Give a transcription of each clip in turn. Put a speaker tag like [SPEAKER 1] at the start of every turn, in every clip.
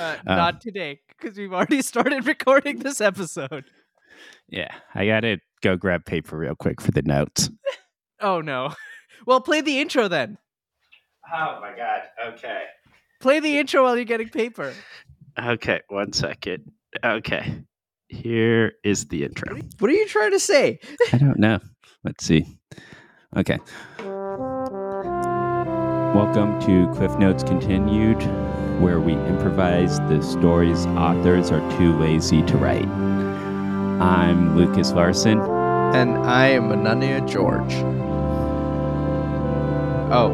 [SPEAKER 1] Uh,
[SPEAKER 2] Um,
[SPEAKER 1] not today, because we've already started recording this episode.
[SPEAKER 2] Yeah, I gotta go grab paper real quick for the notes.
[SPEAKER 1] Oh no. Well, play the intro then.
[SPEAKER 2] Oh my god. Okay.
[SPEAKER 1] Play the intro while you're getting paper.
[SPEAKER 2] Okay, one second. Okay. Here is the intro.
[SPEAKER 1] What are you trying to say?
[SPEAKER 2] I don't know. Let's see. Okay. Welcome to Cliff Notes Continued, where we improvise the stories authors are too lazy to write. I'm Lucas Larson.
[SPEAKER 1] And I am Ananya George. Oh,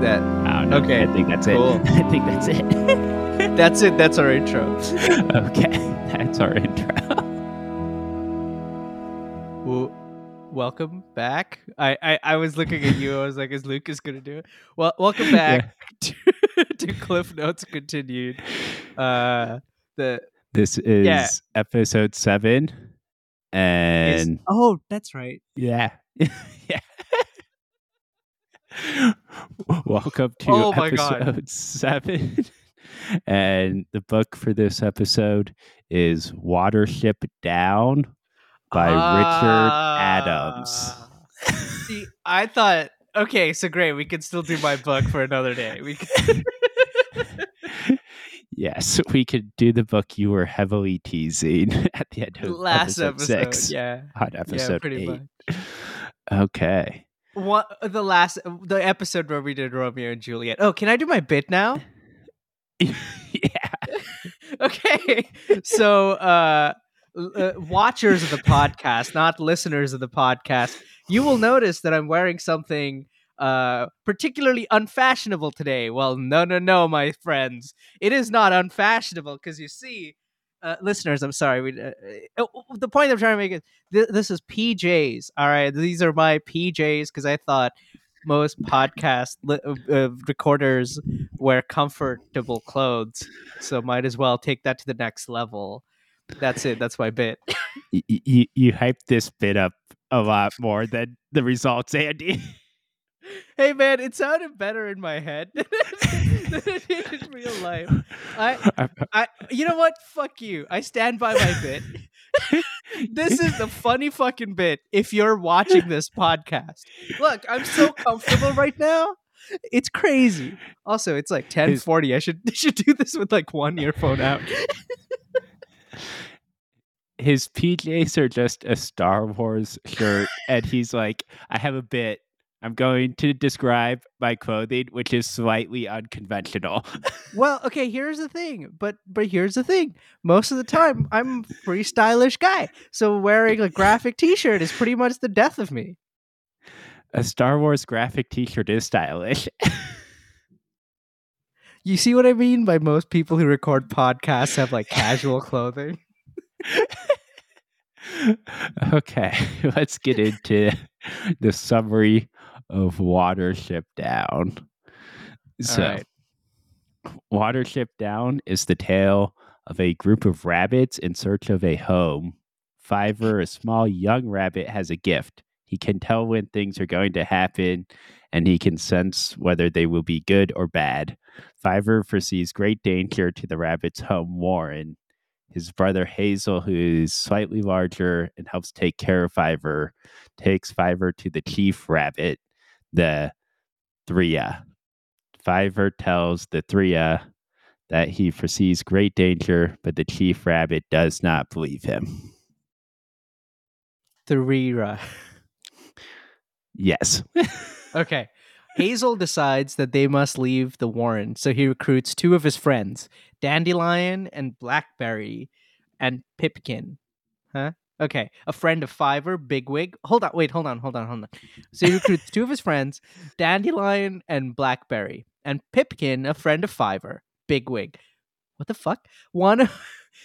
[SPEAKER 1] that.
[SPEAKER 2] Oh, no,
[SPEAKER 1] Okay,
[SPEAKER 2] I think that's it. I think that's it.
[SPEAKER 1] That's it. That's our intro.
[SPEAKER 2] okay, that's our intro.
[SPEAKER 1] Welcome back. I, I I was looking at you. I was like, is Lucas gonna do it? Well, welcome back to, to Cliff Notes Continued. Uh, the
[SPEAKER 2] This is
[SPEAKER 1] Yeah.
[SPEAKER 2] episode seven, and
[SPEAKER 1] oh, that's right.
[SPEAKER 2] yeah, yeah. Welcome to
[SPEAKER 1] Oh my God.
[SPEAKER 2] episode seven, and the book for this episode is Watership Down by Richard Adams.
[SPEAKER 1] Ah. See, I thought, okay, so great. We could still do my book for another day. We could,
[SPEAKER 2] yes, we could do the book you were heavily teasing at the end of
[SPEAKER 1] last
[SPEAKER 2] episode,
[SPEAKER 1] episode.
[SPEAKER 2] six
[SPEAKER 1] Yeah,
[SPEAKER 2] on episode
[SPEAKER 1] yeah, pretty
[SPEAKER 2] eight.
[SPEAKER 1] much.
[SPEAKER 2] Okay.
[SPEAKER 1] What the last the episode where we did Romeo and Juliet? Oh, can I do my bit now?
[SPEAKER 2] yeah.
[SPEAKER 1] okay so uh, uh watchers of the podcast not listeners of the podcast you will notice that i'm wearing something uh particularly unfashionable today. Well no no no my friends. It is not unfashionable because you see uh, listeners i'm sorry we, uh, uh, the point i'm trying to make is th- this is pjs all right? These are my pjs because i thought most podcast li- uh, recorders wear comfortable clothes so might as well take that to the next level. That's it. That's my bit.
[SPEAKER 2] Y- y- you, you hyped this bit up a lot more than the results, Andy.
[SPEAKER 1] hey man, it sounded better in my head than it did in real life. I, uh, I, you know what? Fuck you. I stand by my bit. this is the funny fucking bit. If you're watching this podcast, look, I'm so comfortable right now. It's crazy. Also, it's like 10:40. I should I should do this with like one earphone out.
[SPEAKER 2] His PJs are just a Star Wars shirt, and he's like, I have a bit. I'm going to describe my clothing, which is slightly unconventional.
[SPEAKER 1] Well, okay, here's the thing. But but here's the thing. Most of the time I'm a pretty stylish guy. So wearing a graphic t-shirt is pretty much the death of me.
[SPEAKER 2] a Star Wars graphic t shirt is stylish.
[SPEAKER 1] You see what I mean by most people who record podcasts have like casual clothing?
[SPEAKER 2] okay, let's get into the summary of Watership Down. So,
[SPEAKER 1] right.
[SPEAKER 2] Watership Down is the tale of a group of rabbits in search of a home. Fiver, a small young rabbit, has a gift. He can tell when things are going to happen, and he can sense whether they will be good or bad. Fiver foresees great danger to the rabbit's home, Warren. His brother Hazel, who is slightly larger and helps take care of Fiver, takes Fiver to the chief rabbit, the Thria. Fiver tells the Thria that he foresees great danger, but the chief rabbit does not believe him.
[SPEAKER 1] Three
[SPEAKER 2] Yes.
[SPEAKER 1] Okay. Hazel decides that they must leave the Warren, so he recruits two of his friends, Dandelion and Blackberry, and Pipkin. Huh? Okay. A friend of Fiver, Bigwig. Hold on, wait, hold on, hold on, hold on. So he recruits two of his friends, Dandelion and Blackberry, and Pipkin, a friend of Fiver, Bigwig. What the fuck? One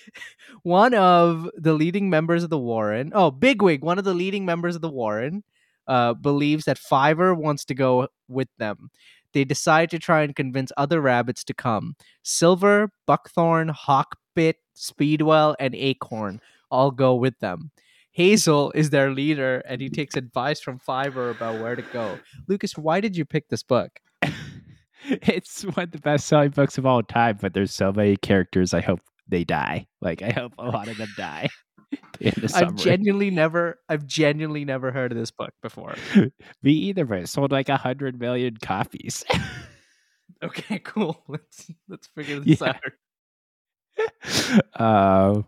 [SPEAKER 1] one of the leading members of the Warren. Oh, Bigwig, one of the leading members of the Warren uh, believes that Fiver wants to go with them. They decide to try and convince other rabbits to come. Silver, Buckthorn, Hawkbit, Speedwell, and Acorn all go with them. Hazel is their leader, and he takes advice from Fiver about where to go. Lucas, why did you pick this book?
[SPEAKER 2] it's one of the best selling books of all time, but there's so many characters. I hope they die. Like I hope a lot of them die.
[SPEAKER 1] I've genuinely never I've genuinely never heard of this book before.
[SPEAKER 2] Me either, but it sold like a hundred million copies.
[SPEAKER 1] Okay, cool. Let's let's figure this
[SPEAKER 2] Yeah.
[SPEAKER 1] out.
[SPEAKER 2] uh,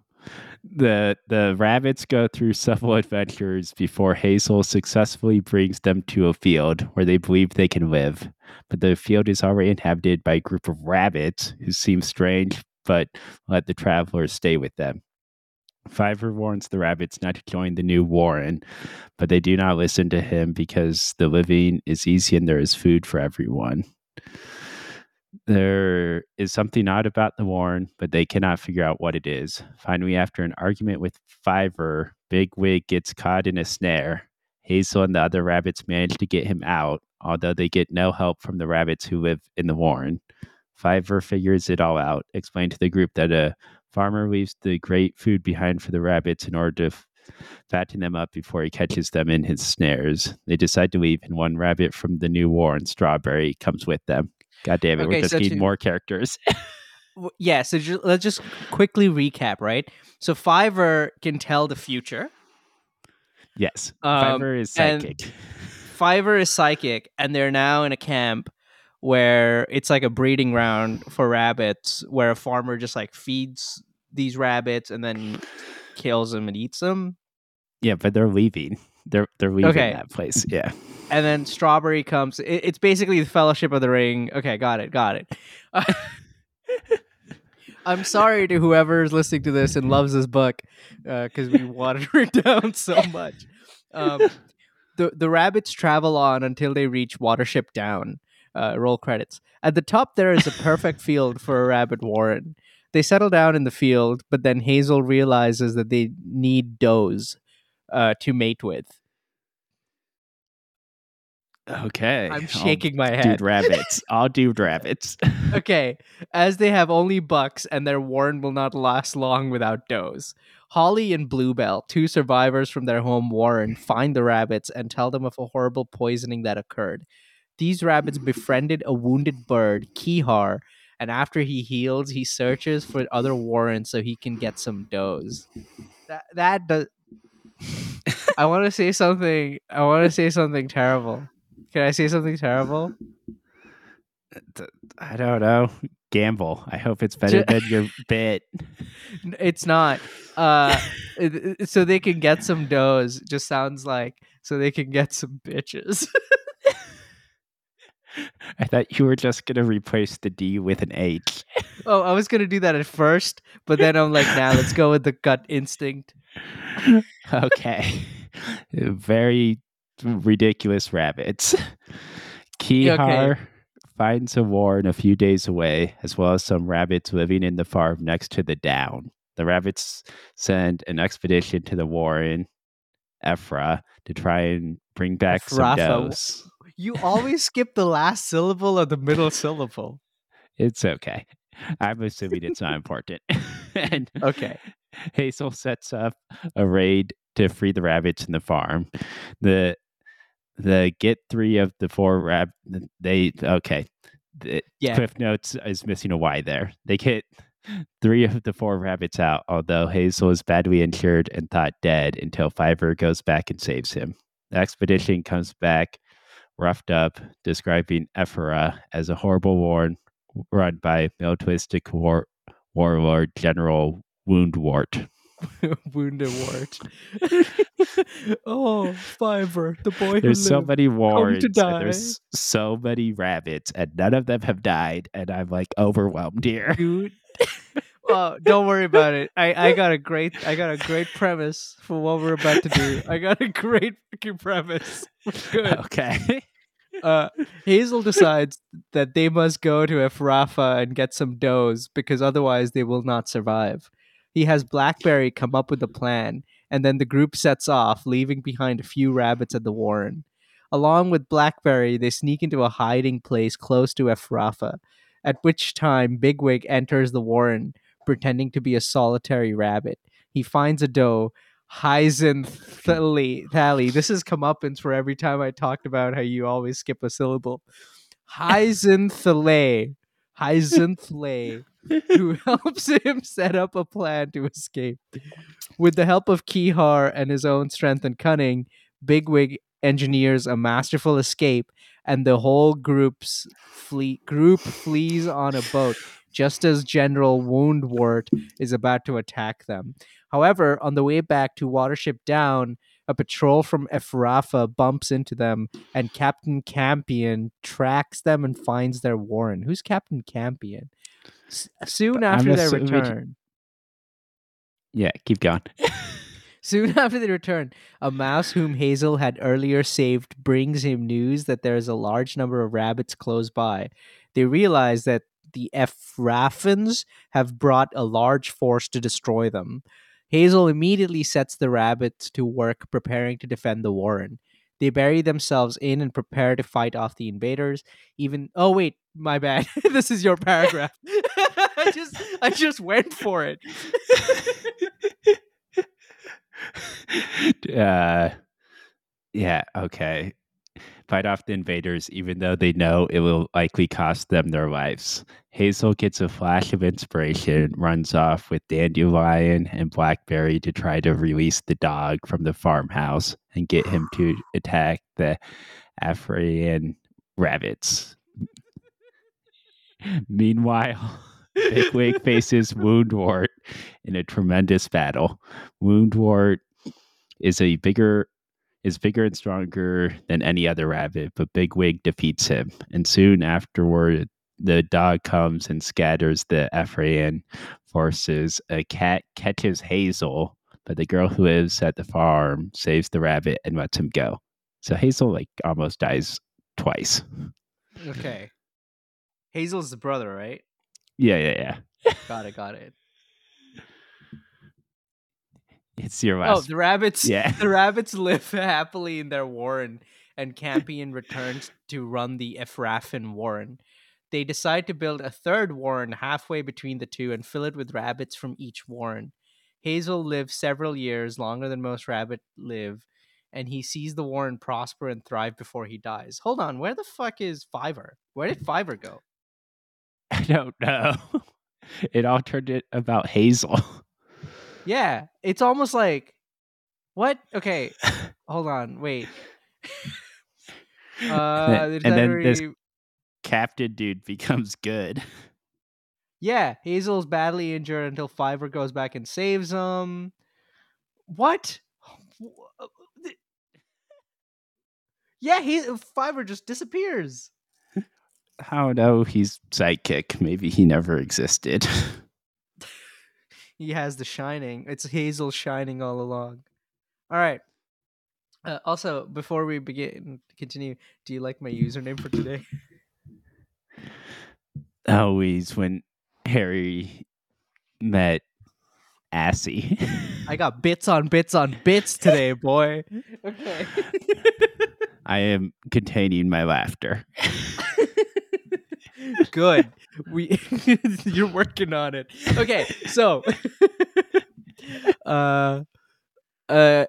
[SPEAKER 2] the the rabbits go through several adventures before Hazel successfully brings them to a field where they believe they can live. But the field is already inhabited by a group of rabbits who seem strange, but let the travelers stay with them. Fiver warns the rabbits not to join the new Warren, but they do not listen to him because the living is easy and there is food for everyone. There is something odd about the Warren, but they cannot figure out what it is. Finally, after an argument with Fiver, Bigwig gets caught in a snare. Hazel and the other rabbits manage to get him out, although they get no help from the rabbits who live in the Warren. Fiver figures it all out, explain to the group that a farmer leaves the great food behind for the rabbits in order to fatten them up before he catches them in his snares. They decide to leave, and one rabbit from the new Warren, Strawberry, comes with them. God damn it,
[SPEAKER 1] Okay,
[SPEAKER 2] we're just
[SPEAKER 1] so
[SPEAKER 2] needing
[SPEAKER 1] to-
[SPEAKER 2] more characters.
[SPEAKER 1] Yeah, so ju- let's just quickly recap, right? So Fiver can tell the future.
[SPEAKER 2] yes,
[SPEAKER 1] Um,
[SPEAKER 2] Fiver is psychic.
[SPEAKER 1] Fiver is psychic, and they're now in a camp where it's like a breeding ground for rabbits, where a farmer just like feeds these rabbits and then kills them and eats them.
[SPEAKER 2] Yeah, but they're leaving. They're they're leaving
[SPEAKER 1] Okay.
[SPEAKER 2] that place. Yeah.
[SPEAKER 1] And then Strawberry comes. It, it's basically the Fellowship of the Ring. Okay, got it, got it. I'm sorry to whoever is listening to this and loves this book because we watered it down so much. Um, the the rabbits travel on until they reach Watership Down. Uh, roll credits. At the top, there is a perfect field for a rabbit warren. They settle down in the field, but then Hazel realizes that they need does uh, to mate with.
[SPEAKER 2] Okay.
[SPEAKER 1] I'm shaking my head.
[SPEAKER 2] Dude rabbits. All dude rabbits.
[SPEAKER 1] okay, as they have only bucks and their warren will not last long without does. Holly and Bluebell, two survivors from their home warren, find the rabbits and tell them of a horrible poisoning that occurred. These rabbits befriended a wounded bird, Kehaar, and after he heals, he searches for other warrens so he can get some does. That that does. I want to say something. I want to say something terrible. Can I say something terrible?
[SPEAKER 2] I don't know. Gamble. I hope it's better than your bit.
[SPEAKER 1] It's not. Uh, so they can get some does. Just sounds like so they can get some bitches.
[SPEAKER 2] I thought you were just gonna replace the D with an H.
[SPEAKER 1] oh, I was gonna do that at first, but then I'm like, nah, let's go with the gut instinct.
[SPEAKER 2] okay. Very ridiculous rabbits. Kehaar finds a warren a few days away, as well as some rabbits living in the farm next to the down. The rabbits send an expedition to the warren, Ephra, to try and bring back some does.
[SPEAKER 1] You always skip the last syllable or the middle syllable.
[SPEAKER 2] It's okay. I'm assuming it's not important. and
[SPEAKER 1] Okay.
[SPEAKER 2] Hazel sets up a raid to free the rabbits in the farm. The the get three of the four rab they okay. The
[SPEAKER 1] Yeah.
[SPEAKER 2] Cliff Notes is missing a Y there. They get three of the four rabbits out, although Hazel is badly injured and thought dead until Fiver goes back and saves him. The expedition comes back roughed up, describing Ephra as a horrible war run by militaristic war- warlord General Woundwort.
[SPEAKER 1] Wounded oh, Fiver, the boy
[SPEAKER 2] There's
[SPEAKER 1] who
[SPEAKER 2] so many warns, and there's so many rabbits, and none of them have died, and I'm like overwhelmed here.
[SPEAKER 1] dude. well, don't worry about it. I, I got a great I got a great premise for what we're about to do. I got a great fucking premise. Good.
[SPEAKER 2] Okay.
[SPEAKER 1] Uh, Hazel decides that they must go to Efrafa and get some does because otherwise they will not survive. He has Blackberry come up with a plan, and then the group sets off, leaving behind a few rabbits at the warren. Along with Blackberry, they sneak into a hiding place close to Efrafa, at which time Bigwig enters the warren, pretending to be a solitary rabbit. He finds a doe, Hyzanthally. Thally. This has come up for every time I talked about how you always skip a syllable. Hyacinth Hyacinth who helps him set up a plan to escape. With the help of Kehaar and his own strength and cunning, Bigwig engineers a masterful escape, and the whole group's flee- group flees on a boat just as General Woundwort is about to attack them. However, on the way back to Watership Down, a patrol from Efrafa bumps into them, and Captain Campion tracks them and finds their warren. Who's Captain Campion? S- soon after
[SPEAKER 2] I'm
[SPEAKER 1] their return,
[SPEAKER 2] Yeah, keep going.
[SPEAKER 1] soon after they return, a mouse whom Hazel had earlier saved brings him news that there is a large number of rabbits close by. They realize that the Efrafans have brought a large force to destroy them. Hazel immediately sets the rabbits to work preparing to defend the warren. They bury themselves in and prepare to fight off the invaders. Even oh wait, my bad. this is your paragraph. I just I just went for it.
[SPEAKER 2] uh, yeah, okay. Fight off the invaders, even though they know it will likely cost them their lives. Hazel gets a flash of inspiration, runs off with Dandelion and Blackberry to try to release the dog from the farmhouse and get him to attack the Afrian rabbits. Meanwhile, Bigwig faces Woundwort in a tremendous battle. Woundwort is a bigger is bigger and stronger than any other rabbit, but Bigwig defeats him. And soon afterward, the dog comes and scatters the Ephraim forces. A cat catches Hazel, but the girl who lives at the farm saves the rabbit and lets him go. So Hazel like almost dies twice.
[SPEAKER 1] Okay. Hazel's the brother, right?
[SPEAKER 2] Yeah, yeah, yeah.
[SPEAKER 1] Got it, got it.
[SPEAKER 2] It's your
[SPEAKER 1] oh,
[SPEAKER 2] last.
[SPEAKER 1] Oh, the rabbits.
[SPEAKER 2] Yeah.
[SPEAKER 1] the rabbits live happily in their warren, and Campion returns to run the Efrafan warren. They decide to build a third warren halfway between the two and fill it with rabbits from each warren. Hazel lives several years longer than most rabbit live, and he sees the warren prosper and thrive before he dies. Hold on, where the fuck is Fiver? Where did Fiver go?
[SPEAKER 2] I don't know. It all turned it about Hazel.
[SPEAKER 1] Yeah, it's almost like what? Okay, hold on, wait. Uh,
[SPEAKER 2] then- and then this- Captain dude becomes good.
[SPEAKER 1] yeah, Hazel's badly injured until Fiver goes back and saves him. What? Yeah, he Fiver just disappears.
[SPEAKER 2] How don't. He's sidekick. Maybe he never existed.
[SPEAKER 1] He has the shining. It's Hazel shining all along. All right. Uh, also, before we begin, continue. Do you like my username for today?
[SPEAKER 2] Always when Harry met Assy.
[SPEAKER 1] I got bits on bits on bits today, boy. Okay.
[SPEAKER 2] I am containing my laughter.
[SPEAKER 1] Good. We you're working on it. Okay, so uh uh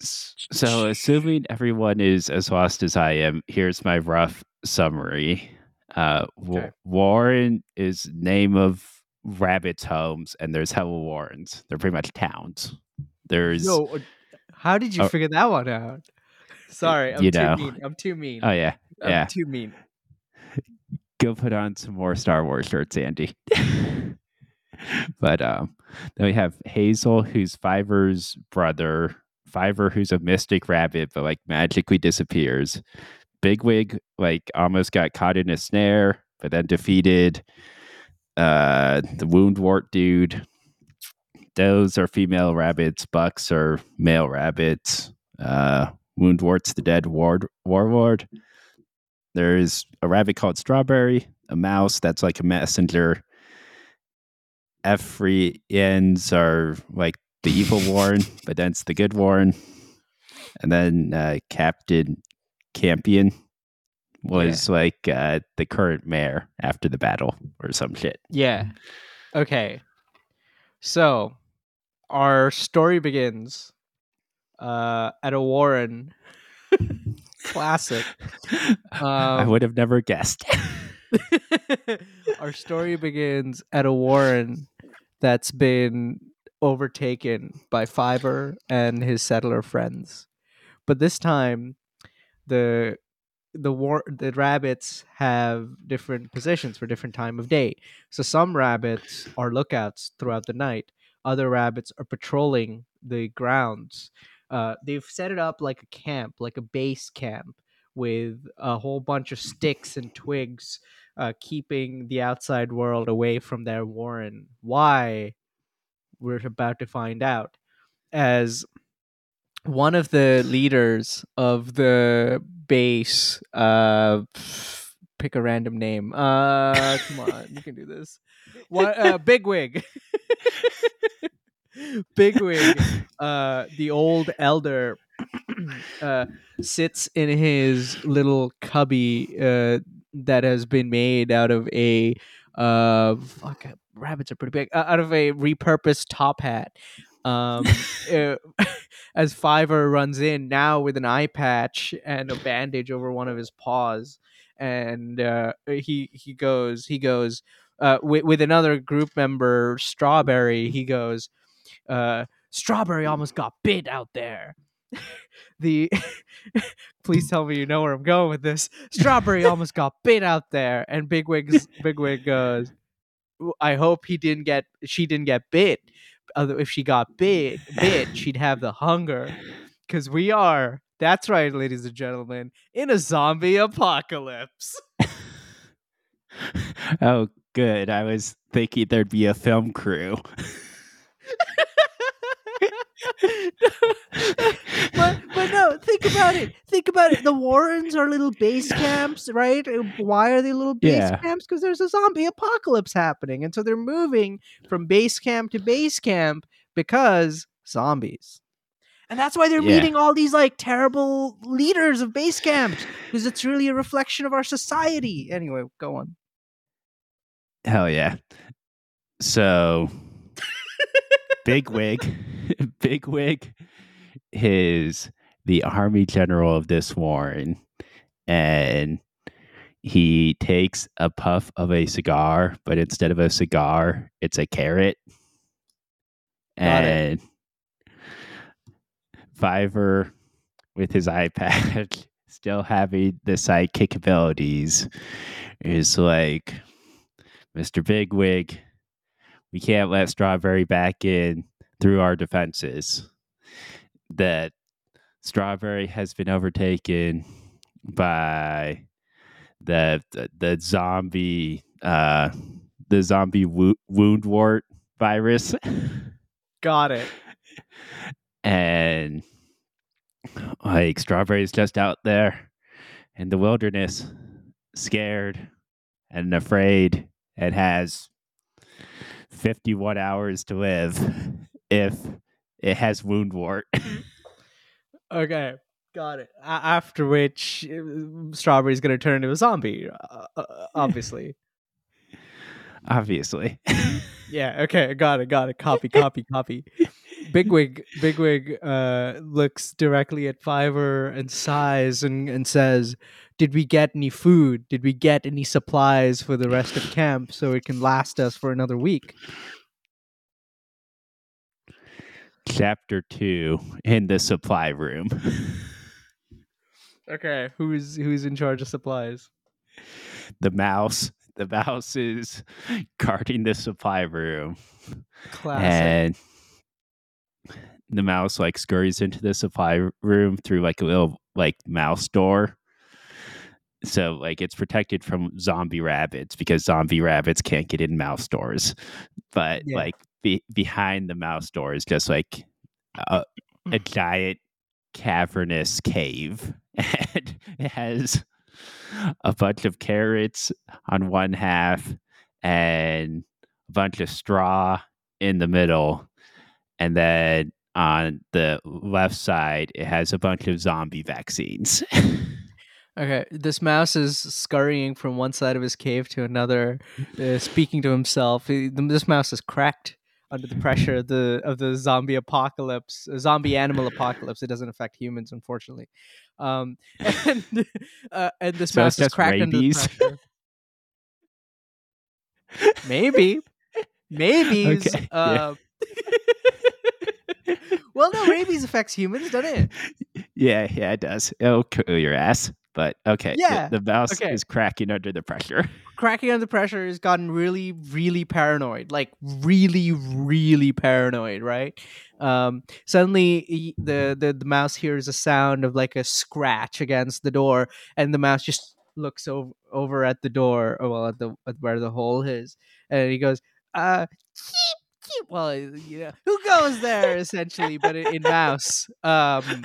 [SPEAKER 2] So, assuming everyone is as lost as I am, here's my rough summary. Uh,
[SPEAKER 1] Okay.
[SPEAKER 2] Warren is name of rabbits' homes, and there's hella Warrens. They're pretty much towns. There's
[SPEAKER 1] yo, uh, how did you
[SPEAKER 2] Oh.
[SPEAKER 1] figure that one out? Sorry, I'm
[SPEAKER 2] You
[SPEAKER 1] too
[SPEAKER 2] know.
[SPEAKER 1] mean. I'm too mean.
[SPEAKER 2] oh yeah,
[SPEAKER 1] I'm
[SPEAKER 2] yeah.
[SPEAKER 1] too mean.
[SPEAKER 2] Go put on some more Star Wars shirts, Andy. but um, then we have Hazel, who's Fiver's brother. Fiver, who's a mystic rabbit, but like magically disappears. Bigwig, like almost got caught in a snare, but then defeated. Uh, the Woundwort dude. Those are female rabbits. Bucks are male rabbits. Uh, Woundwort's the dead ward warlord. There's a rabbit called Strawberry, a mouse that's like a messenger. Ephrians are like the evil Warren, but then it's the good Warren. And then uh, Captain Campion was like uh, the current mayor after the battle or some shit.
[SPEAKER 1] Yeah. Okay. So, our story begins uh, at a warren Classic.
[SPEAKER 2] I
[SPEAKER 1] Um,
[SPEAKER 2] would have never guessed.
[SPEAKER 1] Our story begins at a warren that's been overtaken by Fiver and his settler friends. But this time the the war the rabbits have different positions for different time of day. So some rabbits are lookouts throughout the night. Other rabbits are patrolling the grounds. Uh, they've set it up like a camp, like a base camp, with a whole bunch of sticks and twigs, uh, keeping the outside world away from their warren. Why? We're about to find out. As one of the leaders of the base uh pick a random name uh come on you can do this what uh bigwig bigwig uh the old elder uh sits in his little cubby uh that has been made out of a uh fuck rabbits are pretty big uh, out of a repurposed top hat um uh, as Fiver runs in now with an eye patch and a bandage over one of his paws, and uh, he he goes he goes uh, with with another group member, Strawberry. He goes, uh, Strawberry almost got bit out there. the please tell me you know where I'm going with this. Strawberry almost got bit out there, and Bigwig's Bigwig goes. I hope he didn't get she didn't get bit. If she got bit, bit, she'd have the hunger. Because we are, that's right, ladies and gentlemen, in a zombie apocalypse.
[SPEAKER 2] oh, good. I was thinking there'd be a film crew.
[SPEAKER 1] but but no, think about it. Think about it. The Warrens are little base camps, right? Why are they little base
[SPEAKER 2] Yeah.
[SPEAKER 1] camps? Because there's a zombie apocalypse happening, and so they're moving from base camp to base camp because zombies. And that's why they're
[SPEAKER 2] Yeah.
[SPEAKER 1] meeting all these like terrible leaders of base camps because it's really a reflection of our society. Anyway, go on.
[SPEAKER 2] Hell yeah. So, Bigwig, Bigwig is the army general of this warren, and he takes a puff of a cigar, but instead of a cigar, it's a carrot.
[SPEAKER 1] Got it.
[SPEAKER 2] and Fiver, with his iPad, still having the sidekick abilities, is like, Mr. Bigwig, we can't let Strawberry back in through our defenses. That Strawberry has been overtaken by the the, the zombie uh the zombie wo- Woundwort virus
[SPEAKER 1] Got it.
[SPEAKER 2] and like Strawberry's just out there in the wilderness scared and afraid and has 51 hours to live if it has Woundwort.
[SPEAKER 1] Okay, got it. A- after which, uh, Strawberry's gonna turn into a zombie, uh, uh, obviously.
[SPEAKER 2] Obviously.
[SPEAKER 1] yeah. Okay. Got it. Got it. Copy. Copy. copy. Bigwig. Bigwig uh, looks directly at Fiver and sighs and, and says, "Did we get any food? Did we get any supplies for the rest of camp so it can last us for another week?"
[SPEAKER 2] Chapter 2 in the supply room.
[SPEAKER 1] Okay. Who's who's in charge of supplies?
[SPEAKER 2] the mouse. The mouse is guarding the supply room.
[SPEAKER 1] Classic.
[SPEAKER 2] and the mouse like scurries into the supply room through like a little like mouse door. So like it's protected from zombie rabbits because zombie rabbits can't get in mouse doors. But
[SPEAKER 1] Yeah.
[SPEAKER 2] like be- behind the mouse door is just like a, a mm. giant cavernous cave and it has a bunch of carrots on one half and a bunch of straw in the middle and then on the left side it has a bunch of zombie vaccines
[SPEAKER 1] Okay, this mouse is scurrying from one side of his cave to another, uh, speaking to himself. He- This mouse is cracked. under the pressure of the of the zombie apocalypse, uh, zombie animal apocalypse. It doesn't affect humans, unfortunately. Um, and uh, and this
[SPEAKER 2] So
[SPEAKER 1] mouse is cracked under the pressure. Maybe, maybe.
[SPEAKER 2] Okay, yeah.
[SPEAKER 1] Well, no, rabies affects humans, doesn't it?
[SPEAKER 2] Yeah, yeah, it does. It'll kill your ass. But okay, the-
[SPEAKER 1] Yeah,
[SPEAKER 2] the, mouse
[SPEAKER 1] okay.
[SPEAKER 2] is cracking under the pressure.
[SPEAKER 1] cracking under pressure has gotten really, really paranoid. Like really, really paranoid, right? Um, suddenly the, the the mouse hears a sound of like a scratch against the door, and the mouse just looks over over at the door, or well, at the at where the hole is, and he goes, "Uh, keep, keep." Well, you know, who goes there essentially, but in, in mouse. Um,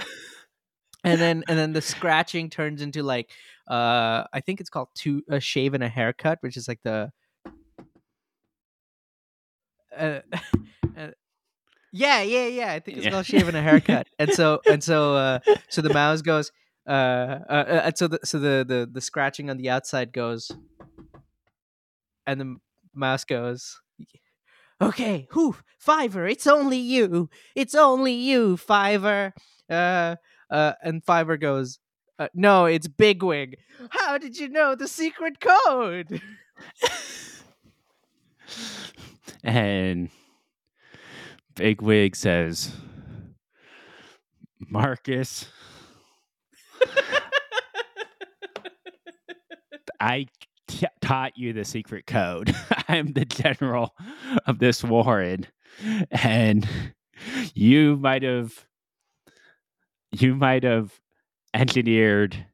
[SPEAKER 1] and then and then the scratching turns into like uh i think it's called two a shave and a haircut which is like the uh, uh, yeah yeah yeah i think it's
[SPEAKER 2] Yeah.
[SPEAKER 1] called shave and a haircut and so and so uh so the mouse goes uh, uh uh, and so the so the, the the scratching on the outside goes and the mouse goes okay whew fiver it's only you it's only you fiver uh uh and fiver goes uh, no it's bigwig. How did you know the secret code?
[SPEAKER 2] And Bigwig says, Marcus, I t- taught you the secret code. I'm the general of this warren. And you might have you might have engineered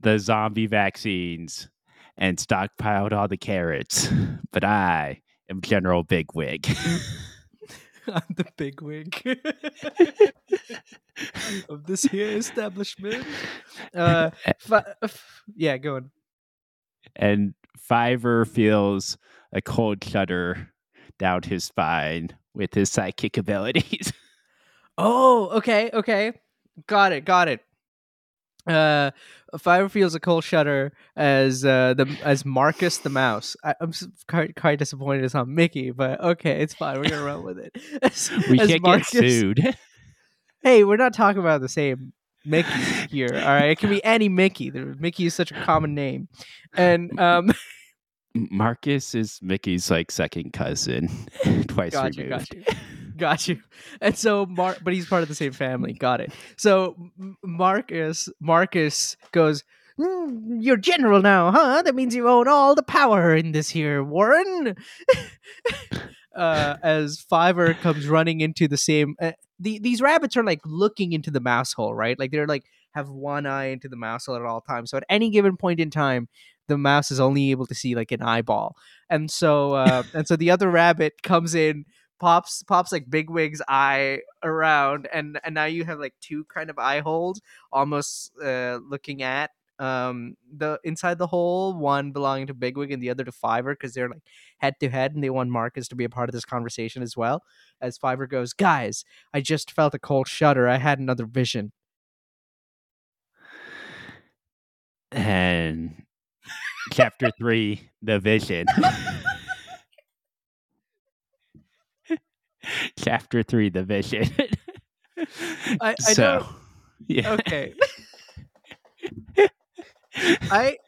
[SPEAKER 2] the zombie vaccines and stockpiled all the carrots. But I am General Bigwig.
[SPEAKER 1] i'm the bigwig of this here establishment uh fi- yeah go on
[SPEAKER 2] and Fiver feels a cold shudder down his spine with his psychic abilities.
[SPEAKER 1] Oh, okay, okay. Got it, got it. Uh Fire feels a cold shudder as uh the as Marcus the mouse. I, I'm s- quite, quite disappointed it's not Mickey, but okay, it's fine. We're gonna run with it. As,
[SPEAKER 2] we
[SPEAKER 1] as
[SPEAKER 2] can't get sued.
[SPEAKER 1] Hey, we're not talking about the same Mickey here. All right, it can be any Mickey. Mickey is such a common name, and um,
[SPEAKER 2] Marcus is Mickey's like second cousin, twice
[SPEAKER 1] got you,
[SPEAKER 2] removed.
[SPEAKER 1] got you, got you. And so, Mar- but he's part of the same family. Got it. So Marcus, Marcus goes. "Hmm, you're general now, huh? That means you own all the power in this here, Warren. uh, as Fiver comes running into the same, uh, the, these rabbits are like looking into the mouse hole, right? Like they're like have one eye into the mouse hole at all times. So at any given point in time, the mouse is only able to see like an eyeball. And so, uh, and so the other rabbit comes in, pops pops like Bigwig's eye around, and and now you have like two kind of eye holes, almost uh, looking at um the inside the hole one belonging to bigwig and the other to fiver because they're like head to head and they want marcus to be a part of this conversation as well as fiver goes guys i just felt a cold shudder i had another vision
[SPEAKER 2] And chapter three, the vision. chapter three, the vision.
[SPEAKER 1] I- I
[SPEAKER 2] so,
[SPEAKER 1] don't-
[SPEAKER 2] yeah.
[SPEAKER 1] okay i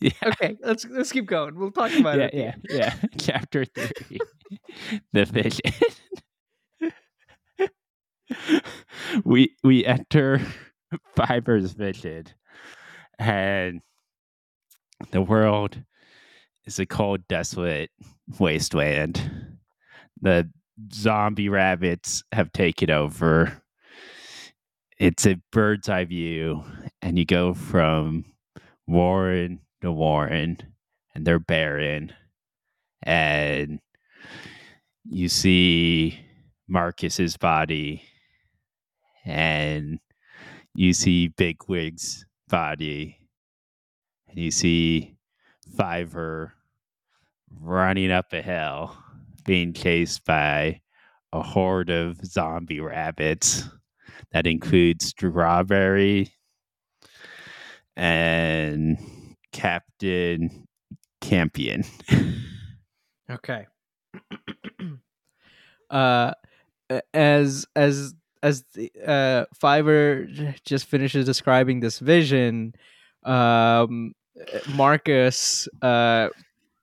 [SPEAKER 2] Yeah.
[SPEAKER 1] okay let's let's keep going we'll talk about
[SPEAKER 2] yeah,
[SPEAKER 1] it
[SPEAKER 2] yeah, yeah. Chapter three, the vision. we we enter Fiver's vision, and the world is a cold, desolate wasteland. The zombie rabbits have taken over. It's a bird's eye view, and you go from Warren to Warren, and they're barren. And you see Marcus's body, and you see Bigwig's body, and you see Fiver running up a hill, being chased by a horde of zombie rabbits that includes Strawberry and Captain Campion.
[SPEAKER 1] Okay. uh, as as as the, uh, Fiver just finishes describing this vision, um, Marcus uh,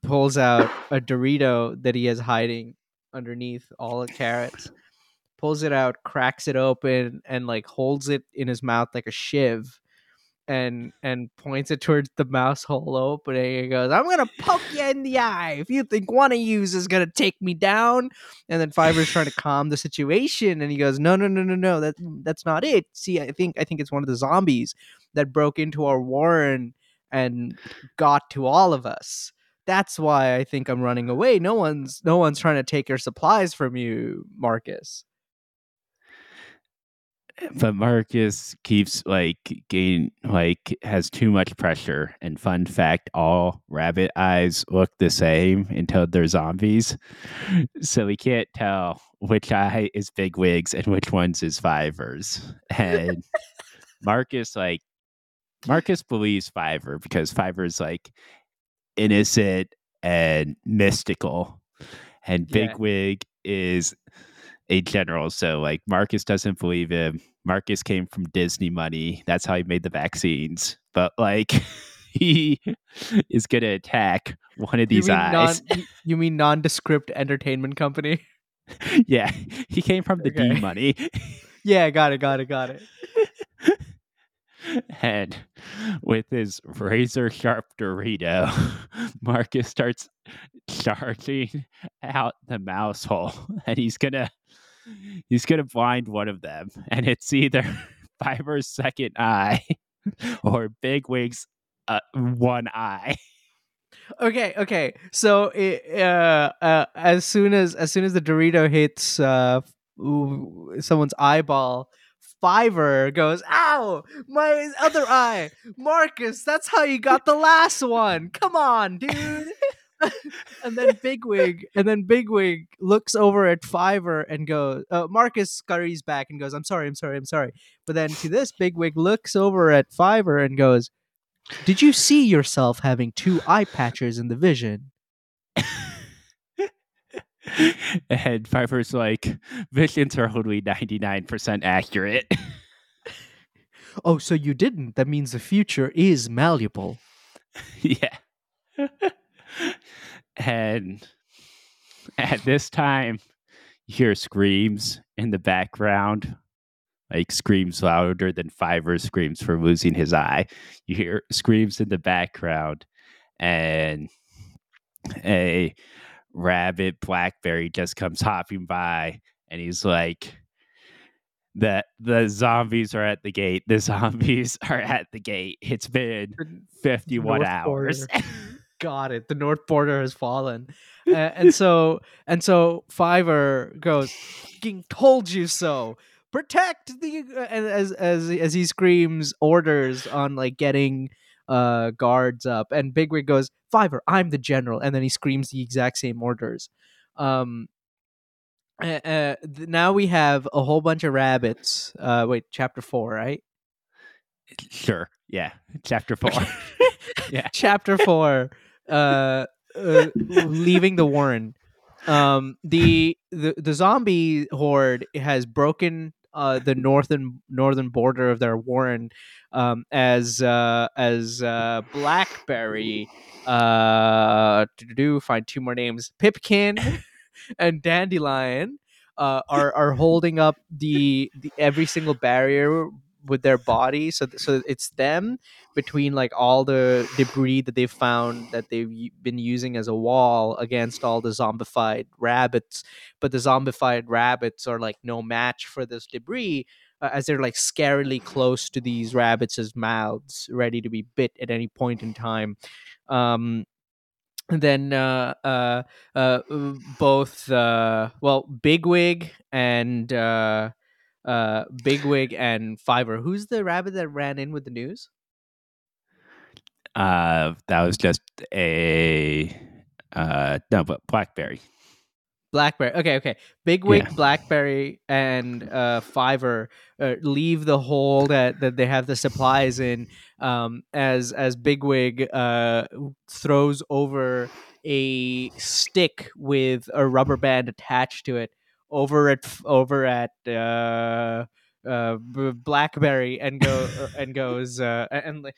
[SPEAKER 1] pulls out a Dorito that he is hiding underneath all the carrots, pulls it out, cracks it open, and like holds it in his mouth like a shiv. And and points it towards the mouse hole opening and goes, "I'm gonna poke you in the eye if you think one of yous is gonna take me down." And then Fiver's trying to calm the situation, and he goes, "No, no, no, no, no. That that's not it. See, I think I think it's one of the zombies that broke into our warren and got to all of us. That's why I think I'm running away. No one's no one's trying to take your supplies from you, Marcus."
[SPEAKER 2] But Marcus keeps like gain like has too much pressure. And fun fact, all rabbit eyes look the same until they're zombies. So we can't tell which eye is Bigwigs and which one's is Fivers. And Marcus like Marcus believes Fiver because Fiver's like innocent and mystical. And
[SPEAKER 1] Yeah.
[SPEAKER 2] Bigwig is a general. So like Marcus doesn't believe him. Marcus came from Disney money. That's how he made the vaccines. But like he is gonna attack one of these
[SPEAKER 1] you mean
[SPEAKER 2] eyes.
[SPEAKER 1] Non, you- mean nondescript entertainment company?
[SPEAKER 2] yeah. He came from the D money.
[SPEAKER 1] yeah, got it, got it, got it.
[SPEAKER 2] and with his razor sharp Dorito, Marcus starts charging out the mouse hole, and he's gonna he's gonna blind one of them, and it's either Fiver's second eye or Bigwig's uh, one eye.
[SPEAKER 1] Okay, okay. So it, uh, uh, as soon as as soon as the Dorito hits uh, someone's eyeball, Fiver goes, "Ow, my other eye, Marcus. That's how you got the last one. Come on, dude." and then Bigwig, and then Bigwig looks over at Fiver and goes, uh, Marcus scurries back and goes, "I'm sorry, I'm sorry, I'm sorry." But then to this, Bigwig looks over at Fiver and goes, "Did you see yourself having two eye patches in the vision?"
[SPEAKER 2] and Fiver's like, visions are only 99% accurate.
[SPEAKER 1] Oh, so you didn't. That means the future is malleable.
[SPEAKER 2] yeah. And at this time, you hear screams in the background, like screams louder than Fiver screams for losing his eye. You hear screams in the background, and a rabbit blackberry just comes hopping by, and he's like, "the The zombies are at the gate. The zombies are at the gate. It's been fifty-one
[SPEAKER 1] North
[SPEAKER 2] hours."
[SPEAKER 1] Got it. The north border has fallen, uh, and so and so Fiver goes, "Fucking told you so." Protect the uh, and as as as he screams orders on like getting uh guards up, and Bigwig goes, "Fiver, I'm the general," and then he screams the exact same orders. Um, uh, now we have a whole bunch of rabbits. Uh, wait, chapter four, right?
[SPEAKER 2] Sure. Yeah. Chapter four. Yeah.
[SPEAKER 1] chapter four uh, uh leaving the warren. Um the the the zombie horde has broken uh the northern northern border of their warren um as uh as uh blackberry uh to do find two more names. Pipkin and dandelion uh are are holding up the, the every single barrier with their body so so it's them between like all the debris that they've found that they've been using as a wall against all the zombified rabbits but the zombified rabbits are like no match for this debris uh, as they're like scarily close to these rabbits' mouths ready to be bit at any point in time. Um and then uh, uh, uh, both uh, well bigwig and uh, uh, bigwig and fiver who's the rabbit that ran in with the news
[SPEAKER 2] Uh, that was just a uh no, but Blackberry.
[SPEAKER 1] Blackberry. Okay, okay. Bigwig,
[SPEAKER 2] Yeah.
[SPEAKER 1] Blackberry, and uh, Fiver uh, leave the hole that, that they have the supplies in. Um, as as Bigwig uh, throws over a stick with a rubber band attached to it over at over at uh, uh, Blackberry and go uh, and goes uh, and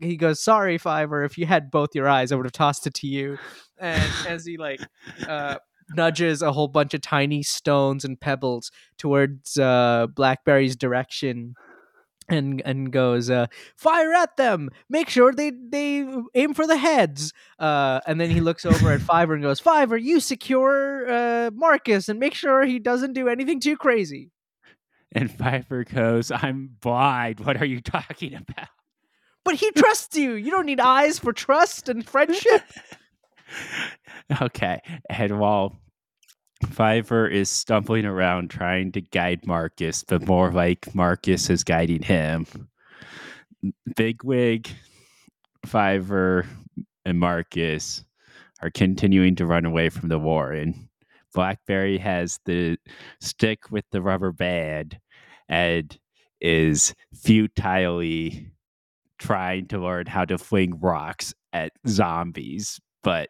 [SPEAKER 1] he goes, "Sorry, Fiver, if you had both your eyes, I would have tossed it to you." And as he like uh, nudges a whole bunch of tiny stones and pebbles towards uh, Blackberry's direction, and and goes, uh, "Fire at them! Make sure they they aim for the heads." Uh, and then he looks over at Fiver and goes, "Fiver, you secure uh, Marcus and make sure he doesn't do anything too crazy."
[SPEAKER 2] And Fiver goes, "I'm blind. What are you talking about?"
[SPEAKER 1] But he trusts you. You don't need eyes for trust and friendship.
[SPEAKER 2] okay, and while Fiver is stumbling around trying to guide Marcus, but more like Marcus is guiding him. Bigwig, Fiver, and Marcus are continuing to run away from the Warren. Blackberry has the stick with the rubber band and is futilely trying to learn how to fling rocks at zombies, but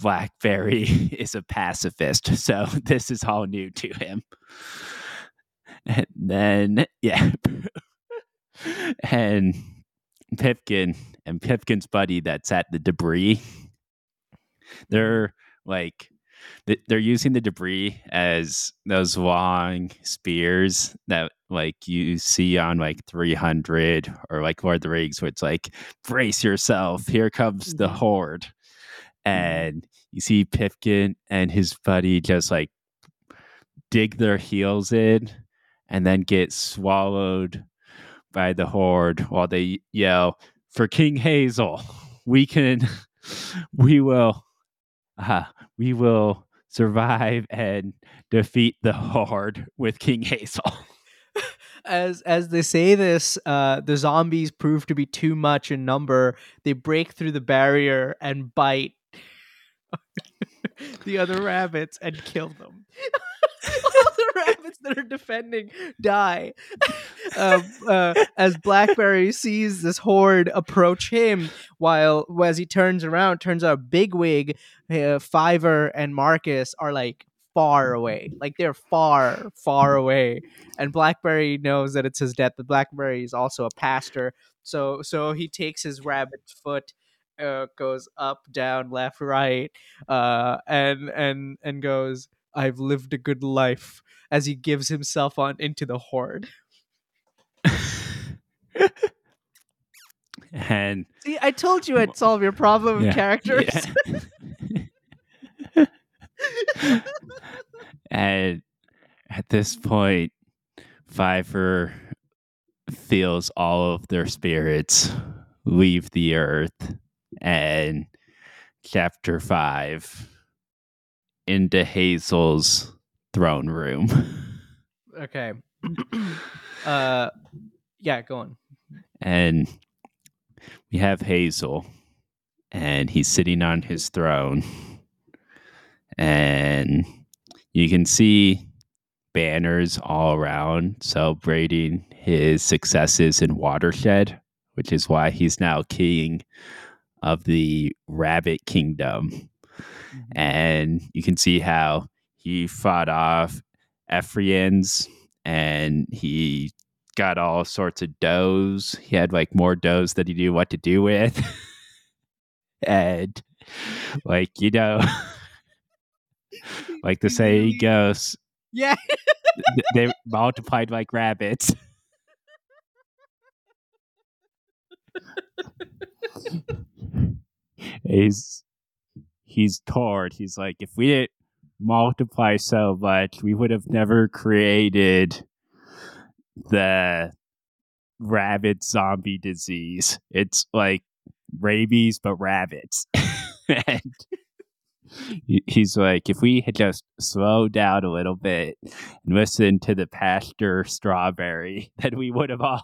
[SPEAKER 2] Blackberry is a pacifist, so this is all new to him. And then, yeah. and Pipkin and Pipkin's buddy that's at the debris, they're like, they're using the debris as those long spears that like you see on like 300 or like Lord of the Rings, where it's like, brace yourself, here comes the mm-hmm. horde. Mm-hmm. and you see Pipkin and his buddy just like dig their heels in and then get swallowed by the horde while they yell for King Hazel. We can, we will, uh, we will survive and defeat the horde with King Hazel.
[SPEAKER 1] as as they say this, uh, the zombies prove to be too much in number. They break through the barrier and bite the other rabbits and kill them. All the rabbits that are defending die. Um, uh, as Blackberry sees this horde approach him, while as he turns around, turns out Bigwig, uh, Fiver, and Marcus are like far away. Like they're far, far away. And Blackberry knows that it's his death, but Blackberry is also a pastor. So so he takes his rabbit's foot uh, goes up, down, left, right, uh, and and and goes, "I've lived a good life." As he gives himself on into the horde.
[SPEAKER 2] and
[SPEAKER 1] see, I told you I'd solve your problem yeah, of characters.
[SPEAKER 2] Yeah. and at this point, Fiver feels all of their spirits leave the earth and chapter five into Hazel's throne room.
[SPEAKER 1] Okay. uh yeah, go on.
[SPEAKER 2] And we have Hazel and he's sitting on his throne. And you can see banners all around celebrating his successes in Watership, which is why he's now king of the Rabbit Kingdom. Mm-hmm. And you can see how he fought off Efrafans and he got all sorts of doughs. He had like more doughs that he knew what to do with. and like, you know, like the saying goes,
[SPEAKER 1] yeah,
[SPEAKER 2] they multiplied like rabbits. He's he's torn. He's like, if we didn't multiply so much, we would have never created the rabbit zombie disease. It's like rabies, but rabbits. and he's like, if we had just slowed down a little bit and listened to the pasture strawberry, then we would have all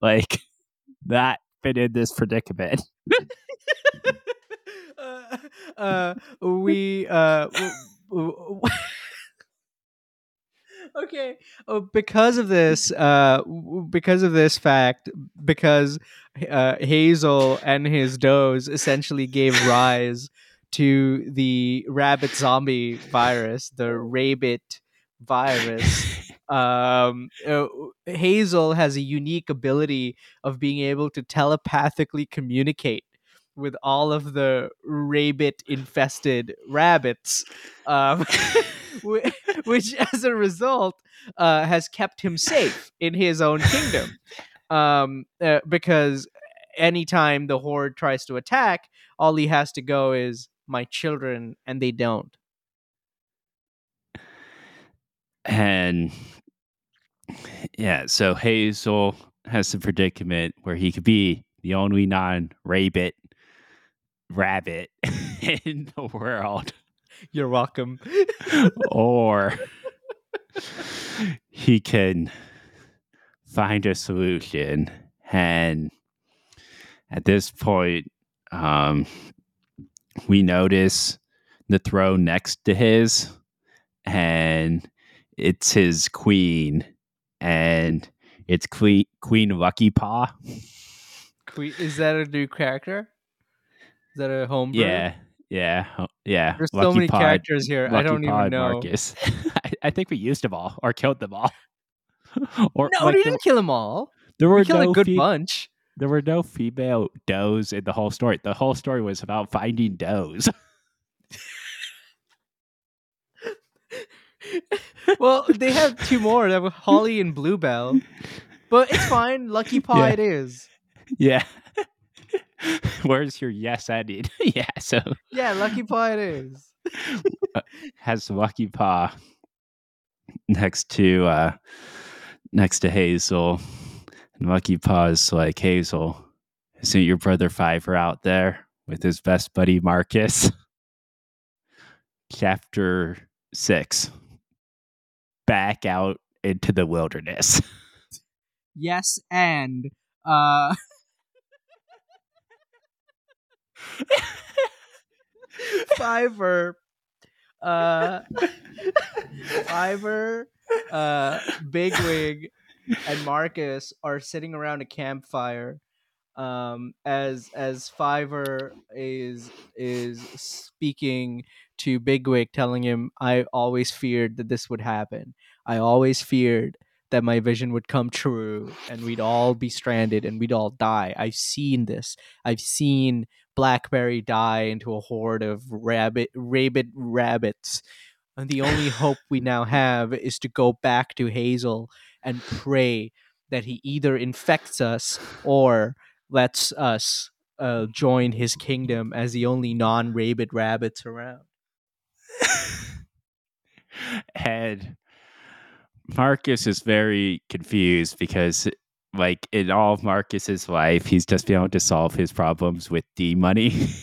[SPEAKER 2] like that been in this predicament.
[SPEAKER 1] uh, uh, we uh, okay oh, because of this uh because of this fact because uh, hazel and his does essentially gave rise to the rabbit zombie virus, the rabbit virus, um, uh, Hazel has a unique ability of being able to telepathically communicate with all of the rabbit infested rabbits, um, which as a result uh, has kept him safe in his own kingdom. Um, uh, because anytime the horde tries to attack, all he has to go is my children, and they don't.
[SPEAKER 2] And yeah, so Hazel has the predicament where he could be the only non rabbit rabbit in the world,
[SPEAKER 1] You're welcome.
[SPEAKER 2] or he can find a solution. And at this point, um, we notice the throne next to his, and it's his queen, and it's Queen Queen Lucky Paw.
[SPEAKER 1] Que- Is that a new character? Is that a home?
[SPEAKER 2] Yeah, yeah, yeah.
[SPEAKER 1] There's so many characters here. I don't even know.
[SPEAKER 2] Marcus. I, I think we used them all or killed them all. or
[SPEAKER 1] No,
[SPEAKER 2] like,
[SPEAKER 1] we didn't kill them all.
[SPEAKER 2] there were
[SPEAKER 1] We killed
[SPEAKER 2] no
[SPEAKER 1] a good
[SPEAKER 2] fe-
[SPEAKER 1] bunch.
[SPEAKER 2] there were no female does in the whole story. The whole story was about finding does.
[SPEAKER 1] well, they have two more. They have Holly and Bluebell, but it's fine. Lucky Paw
[SPEAKER 2] Yeah.
[SPEAKER 1] it is.
[SPEAKER 2] yeah. Where's your yes ending? yeah, so
[SPEAKER 1] Yeah, Lucky Paw it is.
[SPEAKER 2] has Lucky Paw next to uh next to Hazel. And Lucky Paw is like, Hazel, isn't your brother Fiver out there with his best buddy Marcus? Chapter six. Back out into the wilderness.
[SPEAKER 1] Yes, and uh, Fiver, uh, Fiver, uh, Bigwig, and Marcus are sitting around a campfire. Um, as as Fiver is is speaking to Bigwig, telling him, "I always feared that this would happen. I always feared that my vision would come true and we'd all be stranded and we'd all die. I've seen this. I've seen Blackberry die into a horde of rabbit rabid rabbits. And the only hope we now have is to go back to Hazel and pray that he either infects us or lets us uh, join his kingdom as the only non-rabid rabbits around.
[SPEAKER 2] and Marcus is very confused because, like, in all of Marcus's life, he's just been able to solve his problems with D money.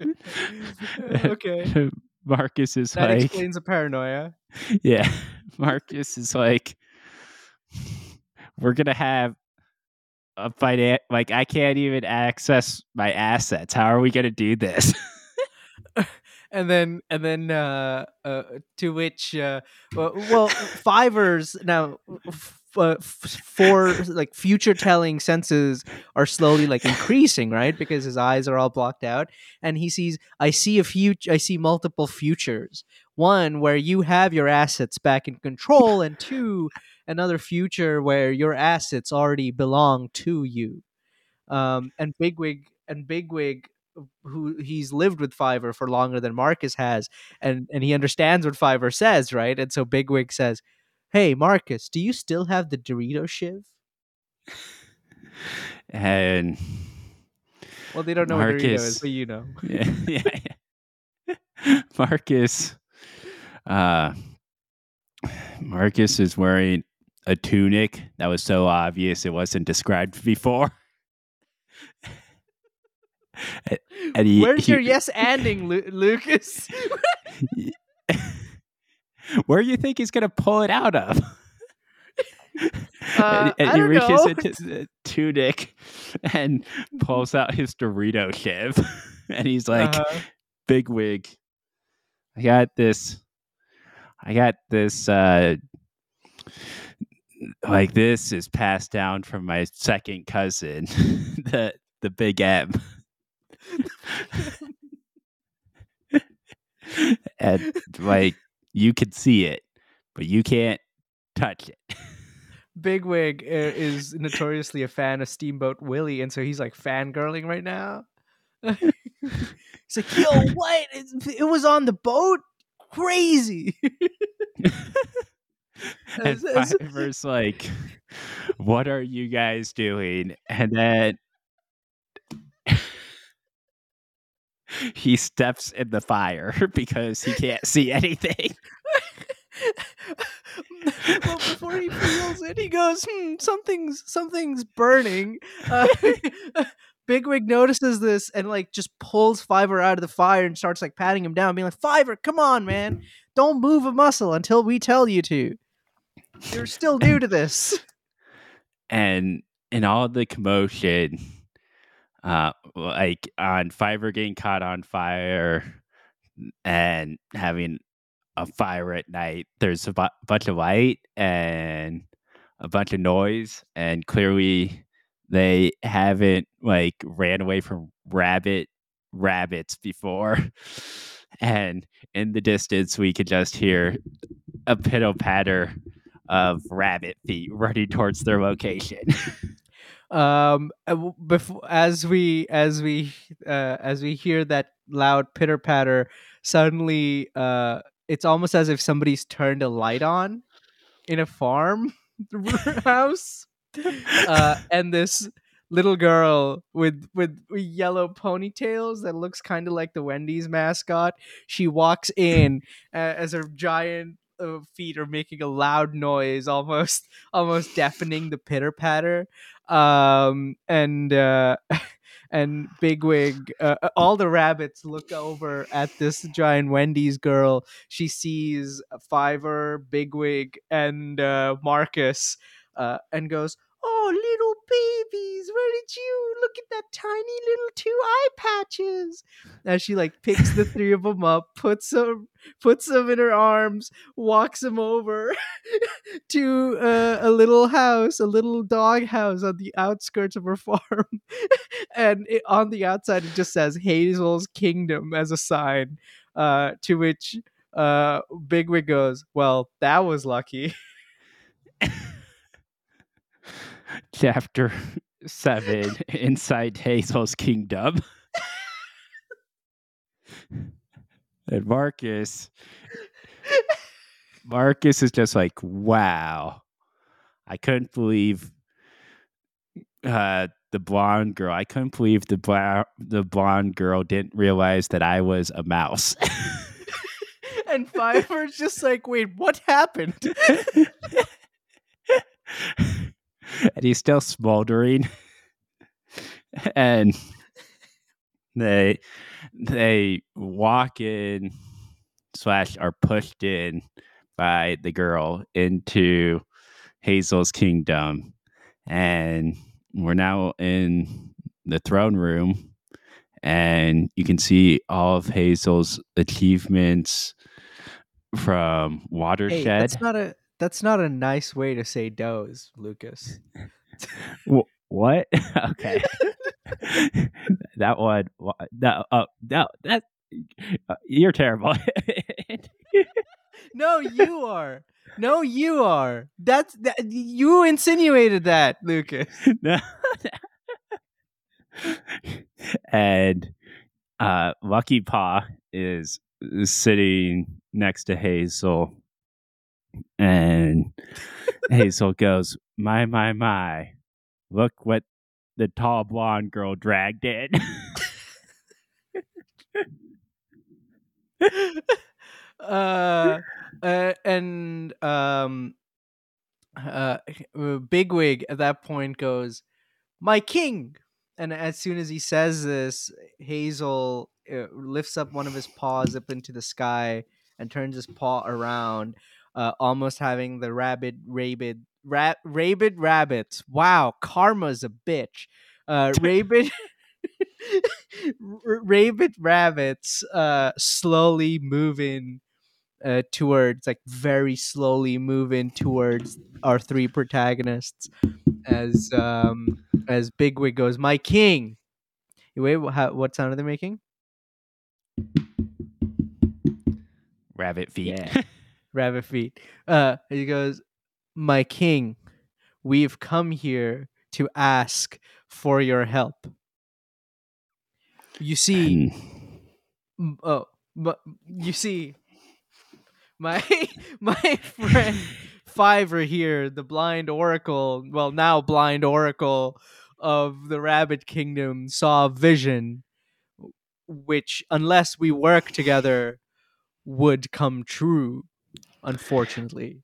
[SPEAKER 1] okay.
[SPEAKER 2] Marcus is
[SPEAKER 1] That
[SPEAKER 2] like,
[SPEAKER 1] explains the paranoia.
[SPEAKER 2] yeah, Marcus is like, we're gonna have a finan like I can't even access my assets. How are we gonna do this?
[SPEAKER 1] and then and then uh, uh to which uh well, well fivers now f- uh, for like future telling senses are slowly like increasing right because his eyes are all blocked out and he sees i see a future i see multiple futures one where you have your assets back in control and two another future where your assets already belong to you um and bigwig and bigwig who he's lived with Fiver for longer than Marcus has, and and he understands what Fiver says, right? And so Bigwig says, "Hey, Marcus, do you still have the Dorito shiv?"
[SPEAKER 2] and
[SPEAKER 1] Well, they don't know what Dorito
[SPEAKER 2] Marcus-
[SPEAKER 1] is, but you know.
[SPEAKER 2] yeah, yeah, yeah. Marcus, uh, Marcus is wearing a tunic that was so obvious it wasn't described before. And- he-
[SPEAKER 1] Where's
[SPEAKER 2] he-
[SPEAKER 1] your yes ending, Lu- Lucas?
[SPEAKER 2] Where do you think he's gonna pull it out of?
[SPEAKER 1] Uh,
[SPEAKER 2] and, and he reaches
[SPEAKER 1] know.
[SPEAKER 2] into the tunic and pulls out his Dorito shiv, and he's like,
[SPEAKER 1] Uh-huh.
[SPEAKER 2] "Bigwig, I got this. I got this. uh Like this is passed down from my second cousin, the the Big M, and like you can see it, but you can't touch it.
[SPEAKER 1] Bigwig uh, is notoriously a fan of Steamboat Willie, and so he's like fangirling right now. he's like, "Yo, what? It, it was on the boat? Crazy!"
[SPEAKER 2] and Fiver's like, "What are you guys doing?" And then he steps in the fire because he can't see anything.
[SPEAKER 1] well, before he feels it, he goes, "Hmm, something's something's burning." Uh, Bigwig notices this and like just pulls Fiver out of the fire and starts like patting him down, being like, "Fiver, come on, man, don't move a muscle until we tell you to. You're still new to this."
[SPEAKER 2] and in all the commotion, uh, like on Fiver getting caught on fire and having a fire at night, there's a bu- bunch of light and a bunch of noise, and clearly they haven't like ran away from rabbit rabbits before. And in the distance, we could just hear a pitter patter of rabbit feet running towards their location.
[SPEAKER 1] um before as we as we uh as we hear that loud pitter patter suddenly uh it's almost as if somebody's turned a light on in a farm house uh and this little girl with with yellow ponytails that looks kind of like the wendy's mascot she walks in uh, as her giant uh, feet are making a loud noise almost almost deafening the pitter patter. Um and uh and bigwig uh, all the rabbits look over at this giant wendy's girl. She sees fiver bigwig and uh marcus uh and goes oh little babies where did you look at that tiny little two eye patches as she like picks the three of them up puts them puts them in her arms walks them over to uh, a little house, a little dog house on the outskirts of her farm. and it, on the outside, it just says Hazel's Kingdom as a sign. Uh, to which uh, Bigwig goes, Well, that was lucky.
[SPEAKER 2] Chapter 7 Inside Hazel's Kingdom. and Marcus Marcus is just like, wow. I couldn't believe uh the blonde girl. I couldn't believe the bla- the blonde girl didn't realize that I was a mouse.
[SPEAKER 1] and Fiver's just like, Wait, what happened?
[SPEAKER 2] and he's still smoldering. and they they walk in slash are pushed in by the girl into Hazel's kingdom. And we're now in the throne room and you can see all of Hazel's achievements from
[SPEAKER 1] Hey,
[SPEAKER 2] Watershed.
[SPEAKER 1] that's not a that's not a nice way to say does, Lucas.
[SPEAKER 2] What? okay. that one. No. Oh no. That uh, you're terrible.
[SPEAKER 1] No, you are. No, you are. That's that. You insinuated that, Lucas.
[SPEAKER 2] no. and uh, Lucky Paw is sitting next to Hazel, and Hazel goes, "My, my, my! Look what the tall blonde girl dragged in."
[SPEAKER 1] uh, uh, and um, uh, Bigwig at that point goes, "My king!" And as soon as he says this, Hazel uh, lifts up one of his paws up into the sky and turns his paw around, uh, almost having the rabid, rabid, ra- rabid rabbits. Wow, karma's a bitch. Uh, rabid. rabid rabbits uh slowly moving uh towards like very slowly moving towards our three protagonists as um as bigwig goes my king Wait, how, what sound are they making?
[SPEAKER 2] Rabbit feet.
[SPEAKER 1] Yeah. Rabbit feet. Uh, he goes, "My king, we've come here to ask for your help. You see, oh, but you see, my my friend Fiver here, the blind oracle, well now blind oracle of the Rabbit Kingdom, saw a vision, which unless we work together, would come true. Unfortunately,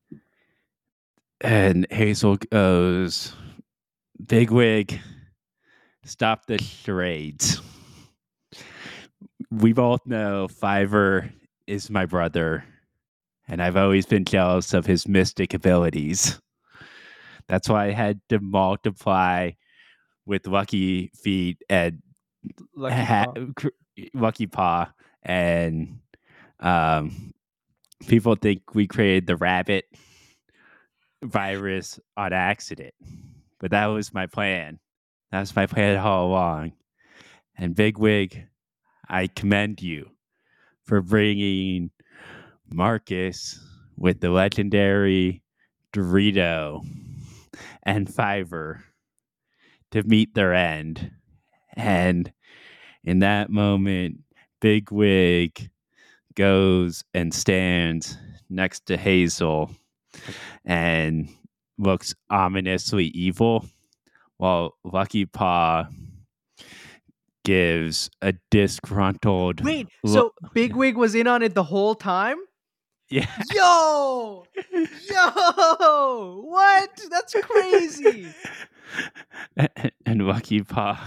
[SPEAKER 2] and Hazel goes, Bigwig, stop the charades. We both know Fiver is my brother, and I've always been jealous of his mystic abilities. That's why I had to multiply with Lucky Feet and
[SPEAKER 1] lucky
[SPEAKER 2] ha-
[SPEAKER 1] Paw.
[SPEAKER 2] Lucky Paw, and um, people think we created the rabbit virus on accident, but that was my plan. That was my plan all along. And Bigwig, I commend you for bringing Marcus with the legendary Dorito and Fiver to meet their end. And in that moment, Bigwig goes and stands next to Hazel and looks ominously evil, while Lucky Paw gives a disgruntled
[SPEAKER 1] Wait,
[SPEAKER 2] look.
[SPEAKER 1] so oh, Bigwig was in on it the whole time?
[SPEAKER 2] yeah.
[SPEAKER 1] Yo! Yo! What? That's crazy.
[SPEAKER 2] and Lucky Paw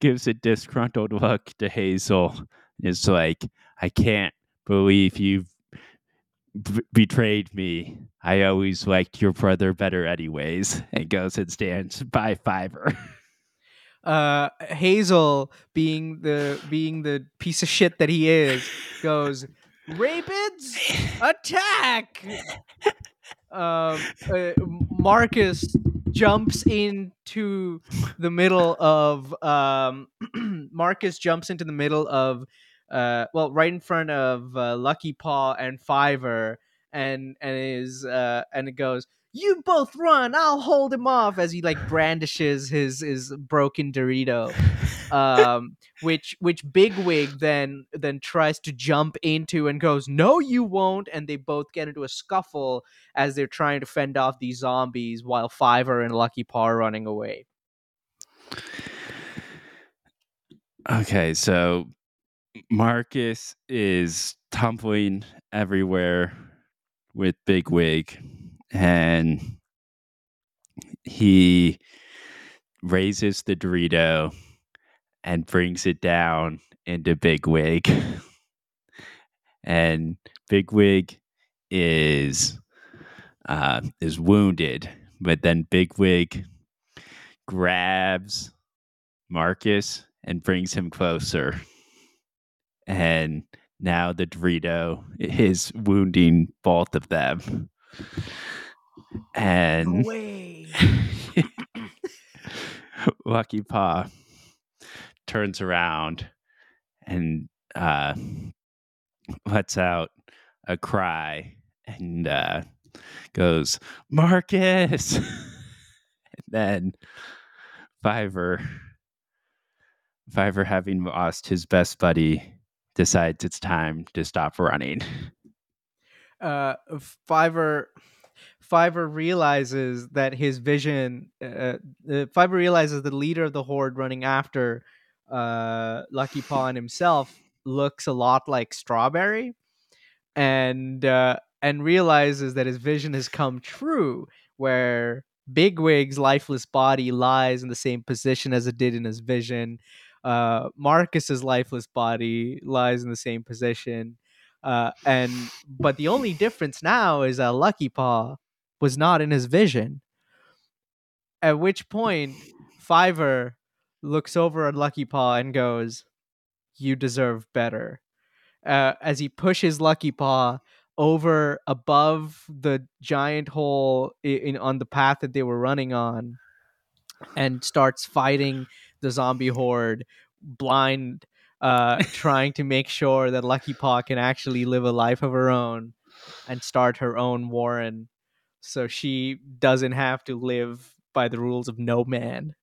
[SPEAKER 2] gives a disgruntled look to Hazel. It's like, I can't believe you've b- betrayed me. I always liked your brother better, anyways. And goes and stands by Fiver.
[SPEAKER 1] Uh Hazel being the being the piece of shit that he is goes, "Rapids attack!" Um uh, Marcus jumps into the middle of um Marcus jumps into the middle of uh well right in front of uh, Lucky Paw and Fiver and and is uh and it goes you both run i'll hold him off as he like brandishes his his broken dorito um which which bigwig then then tries to jump into and goes no you won't and they both get into a scuffle as they're trying to fend off these zombies while fiver and lucky paw are running away.
[SPEAKER 2] Okay, so Marcus is tumbling everywhere with Bigwig, and he raises the Dorito and brings it down into Bigwig. And Bigwig is uh, is wounded, but then Bigwig grabs Marcus and brings him closer. And now the Dorito is wounding both of them. And Lucky Paw turns around and uh, lets out a cry and uh, goes, Marcus! and then Fiver, Fiver, having lost his best buddy, decides it's time to stop running.
[SPEAKER 1] uh fiver fiver realizes that his vision uh, uh fiver realizes the leader of the horde running after uh lucky paw and himself looks a lot like strawberry and uh and realizes that his vision has come true where bigwig's lifeless body lies in the same position as it did in his vision uh marcus's lifeless body lies in the same position uh, and but the only difference now is that Lucky Paw was not in his vision. At which point, Fiver looks over at Lucky Paw and goes, "You deserve better." Uh, as he pushes Lucky Paw over above the giant hole i- in on the path that they were running on, and starts fighting the zombie horde blind, uh, trying to make sure that Lucky Paw can actually live a life of her own and start her own warren, so she doesn't have to live by the rules of no man.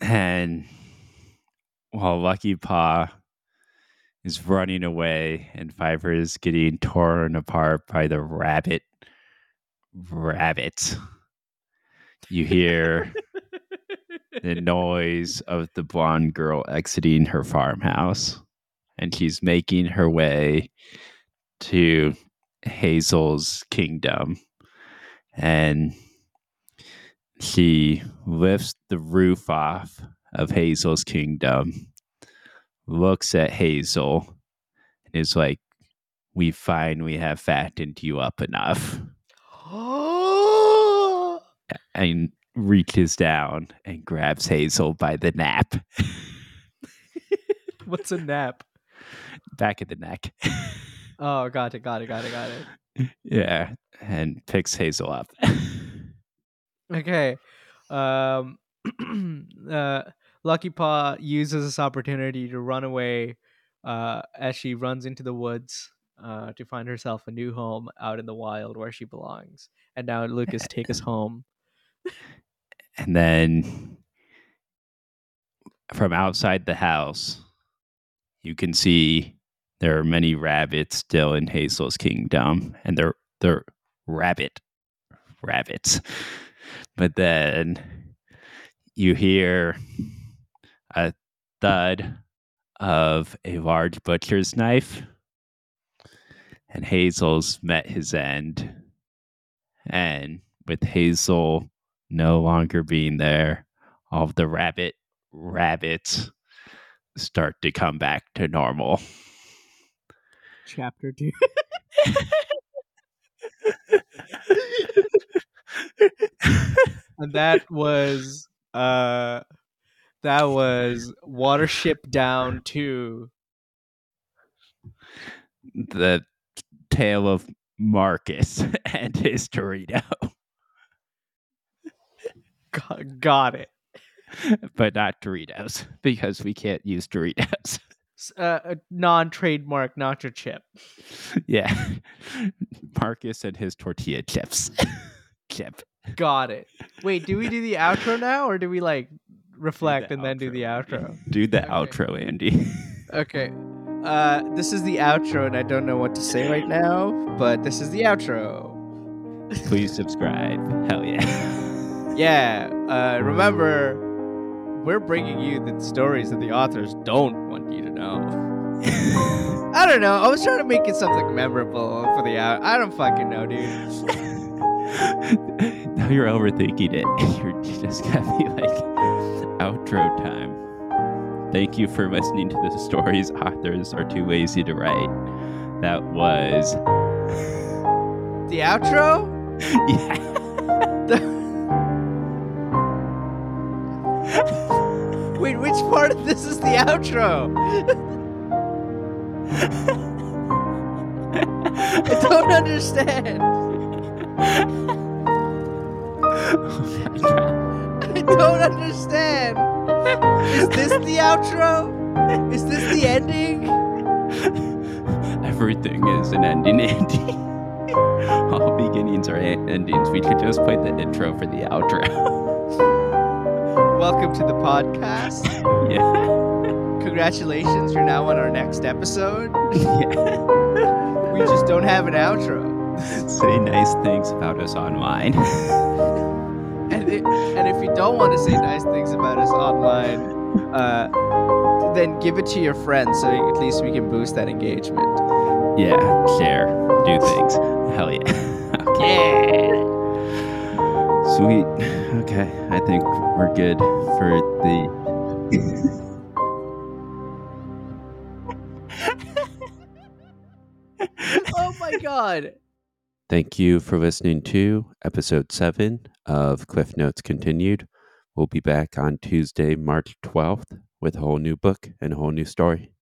[SPEAKER 2] And while Lucky Paw is running away and Fiver is getting torn apart by the rabbit rabbit, you hear the noise of the blonde girl exiting her farmhouse. And she's making her way to Hazel's kingdom. And she lifts the roof off of Hazel's kingdom, looks at Hazel, and is like, We find we have fattened you up enough. and reaches down and grabs Hazel by the nap.
[SPEAKER 1] What's a nap?
[SPEAKER 2] Back of the neck.
[SPEAKER 1] Oh, got it, got it, got it, got it.
[SPEAKER 2] yeah. And picks Hazel up.
[SPEAKER 1] Okay. Um uh Lucky Paw uses this opportunity to run away uh as she runs into the woods uh to find herself a new home out in the wild where she belongs. And now Lucas take us home.
[SPEAKER 2] And then from outside the house, you can see there are many rabbits still in Hazel's kingdom, and they're they're rabbit rabbits. But then you hear a thud of a large butcher's knife, and Hazel's met his end. And with Hazel no longer being there, all of the rabbit rabbits start to come back to normal.
[SPEAKER 1] Chapter two. and that was uh that was Watership Down 2.
[SPEAKER 2] The tale of Marcus and his Dorito.
[SPEAKER 1] Got, got it.
[SPEAKER 2] but not Doritos because we can't use Doritos.
[SPEAKER 1] Uh, a non-trademark nacho chip.
[SPEAKER 2] yeah. Marcus and his tortilla chips. Chip.
[SPEAKER 1] Got it. Wait, do we do the outro now or do we like reflect
[SPEAKER 2] the
[SPEAKER 1] and then do the
[SPEAKER 2] outro,
[SPEAKER 1] outro?
[SPEAKER 2] Do the
[SPEAKER 1] Okay.
[SPEAKER 2] outro, Andy.
[SPEAKER 1] Okay. Uh this is the outro and I don't know what to say right now, but this is the outro.
[SPEAKER 2] Please subscribe. Hell yeah.
[SPEAKER 1] Yeah, uh remember we're bringing you the stories that the authors don't want you to know. I don't know. I was trying to make it something memorable for the out. I don't fucking know, dude.
[SPEAKER 2] now you're overthinking it. You're you just gotta be like outro time. Thank you for listening to the stories authors are too lazy to write. That was
[SPEAKER 1] The outro?
[SPEAKER 2] yeah.
[SPEAKER 1] Which part of this is the outro? I don't understand.
[SPEAKER 2] oh.
[SPEAKER 1] I don't understand. Is this the outro? Is this the ending?
[SPEAKER 2] Everything is an ending, Andy. All beginnings are endings. We could just play the intro for the outro.
[SPEAKER 1] Welcome to the podcast.
[SPEAKER 2] yeah.
[SPEAKER 1] Congratulations, you're now on our next episode.
[SPEAKER 2] yeah.
[SPEAKER 1] We just don't have an outro.
[SPEAKER 2] Say nice things about us online.
[SPEAKER 1] And, it, and if you don't want to say nice things about us online, uh, then give it to your friends so at least we can boost that engagement.
[SPEAKER 2] yeah, share, do things. Hell yeah. okay.
[SPEAKER 1] Yeah.
[SPEAKER 2] Sweet. Okay, I think we're good for the.
[SPEAKER 1] Oh my god.
[SPEAKER 2] Thank you for listening to episode seven of Cliff Notes Continued. We'll be back on Tuesday, March 12th with a whole new book and a whole new story.